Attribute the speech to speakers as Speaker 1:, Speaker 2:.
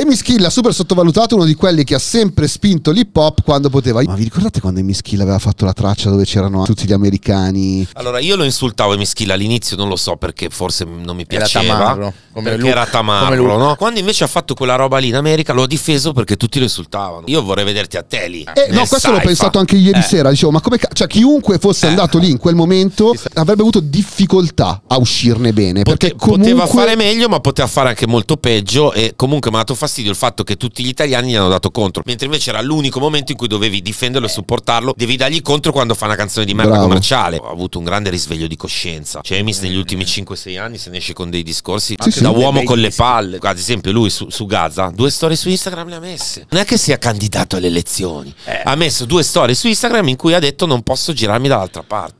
Speaker 1: Amy Schilla, super sottovalutato, uno di quelli che ha sempre spinto l'hip hop quando poteva. Ma vi ricordate quando Amy Schilla aveva fatto la traccia dove c'erano tutti gli americani?
Speaker 2: Allora, io lo insultavo Amy Schilla all'inizio, non lo so perché forse non mi
Speaker 3: Era
Speaker 2: piaceva.
Speaker 3: tamarro, come
Speaker 2: perché
Speaker 3: Luke,
Speaker 2: era tamarro, no? Quando invece ha fatto quella roba lì in America, l'ho difeso perché tutti lo insultavano. Io vorrei vederti a te lì.
Speaker 1: Eh, no, questo l'ho pensato anche ieri
Speaker 2: Eh.
Speaker 1: sera. Dicevo, ma come ca- cioè, chiunque fosse andato lì in quel momento avrebbe avuto difficoltà a uscirne bene.
Speaker 2: Pote-
Speaker 1: perché comunque.
Speaker 2: Poteva fare meglio, ma poteva fare anche molto peggio. E comunque mi ha dato fastidio il fatto che tutti gli italiani gli hanno dato contro. Mentre invece era l'unico momento in cui dovevi difenderlo e supportarlo. Devi dargli contro quando fa una canzone di merda
Speaker 1: Bravo.
Speaker 2: commerciale. Ho avuto un grande risveglio di coscienza. Cioè, Emis negli ultimi 5-6 anni se ne esce con dei discorsi
Speaker 1: Sì, sì.
Speaker 2: da uomo con le palle. Ad esempio, lui su, su Gaza, due storie su Instagram le ha messe. Non è che sia candidato alle elezioni. Ha messo due storie su Instagram in cui ha detto non posso girarmi dall'altra parte.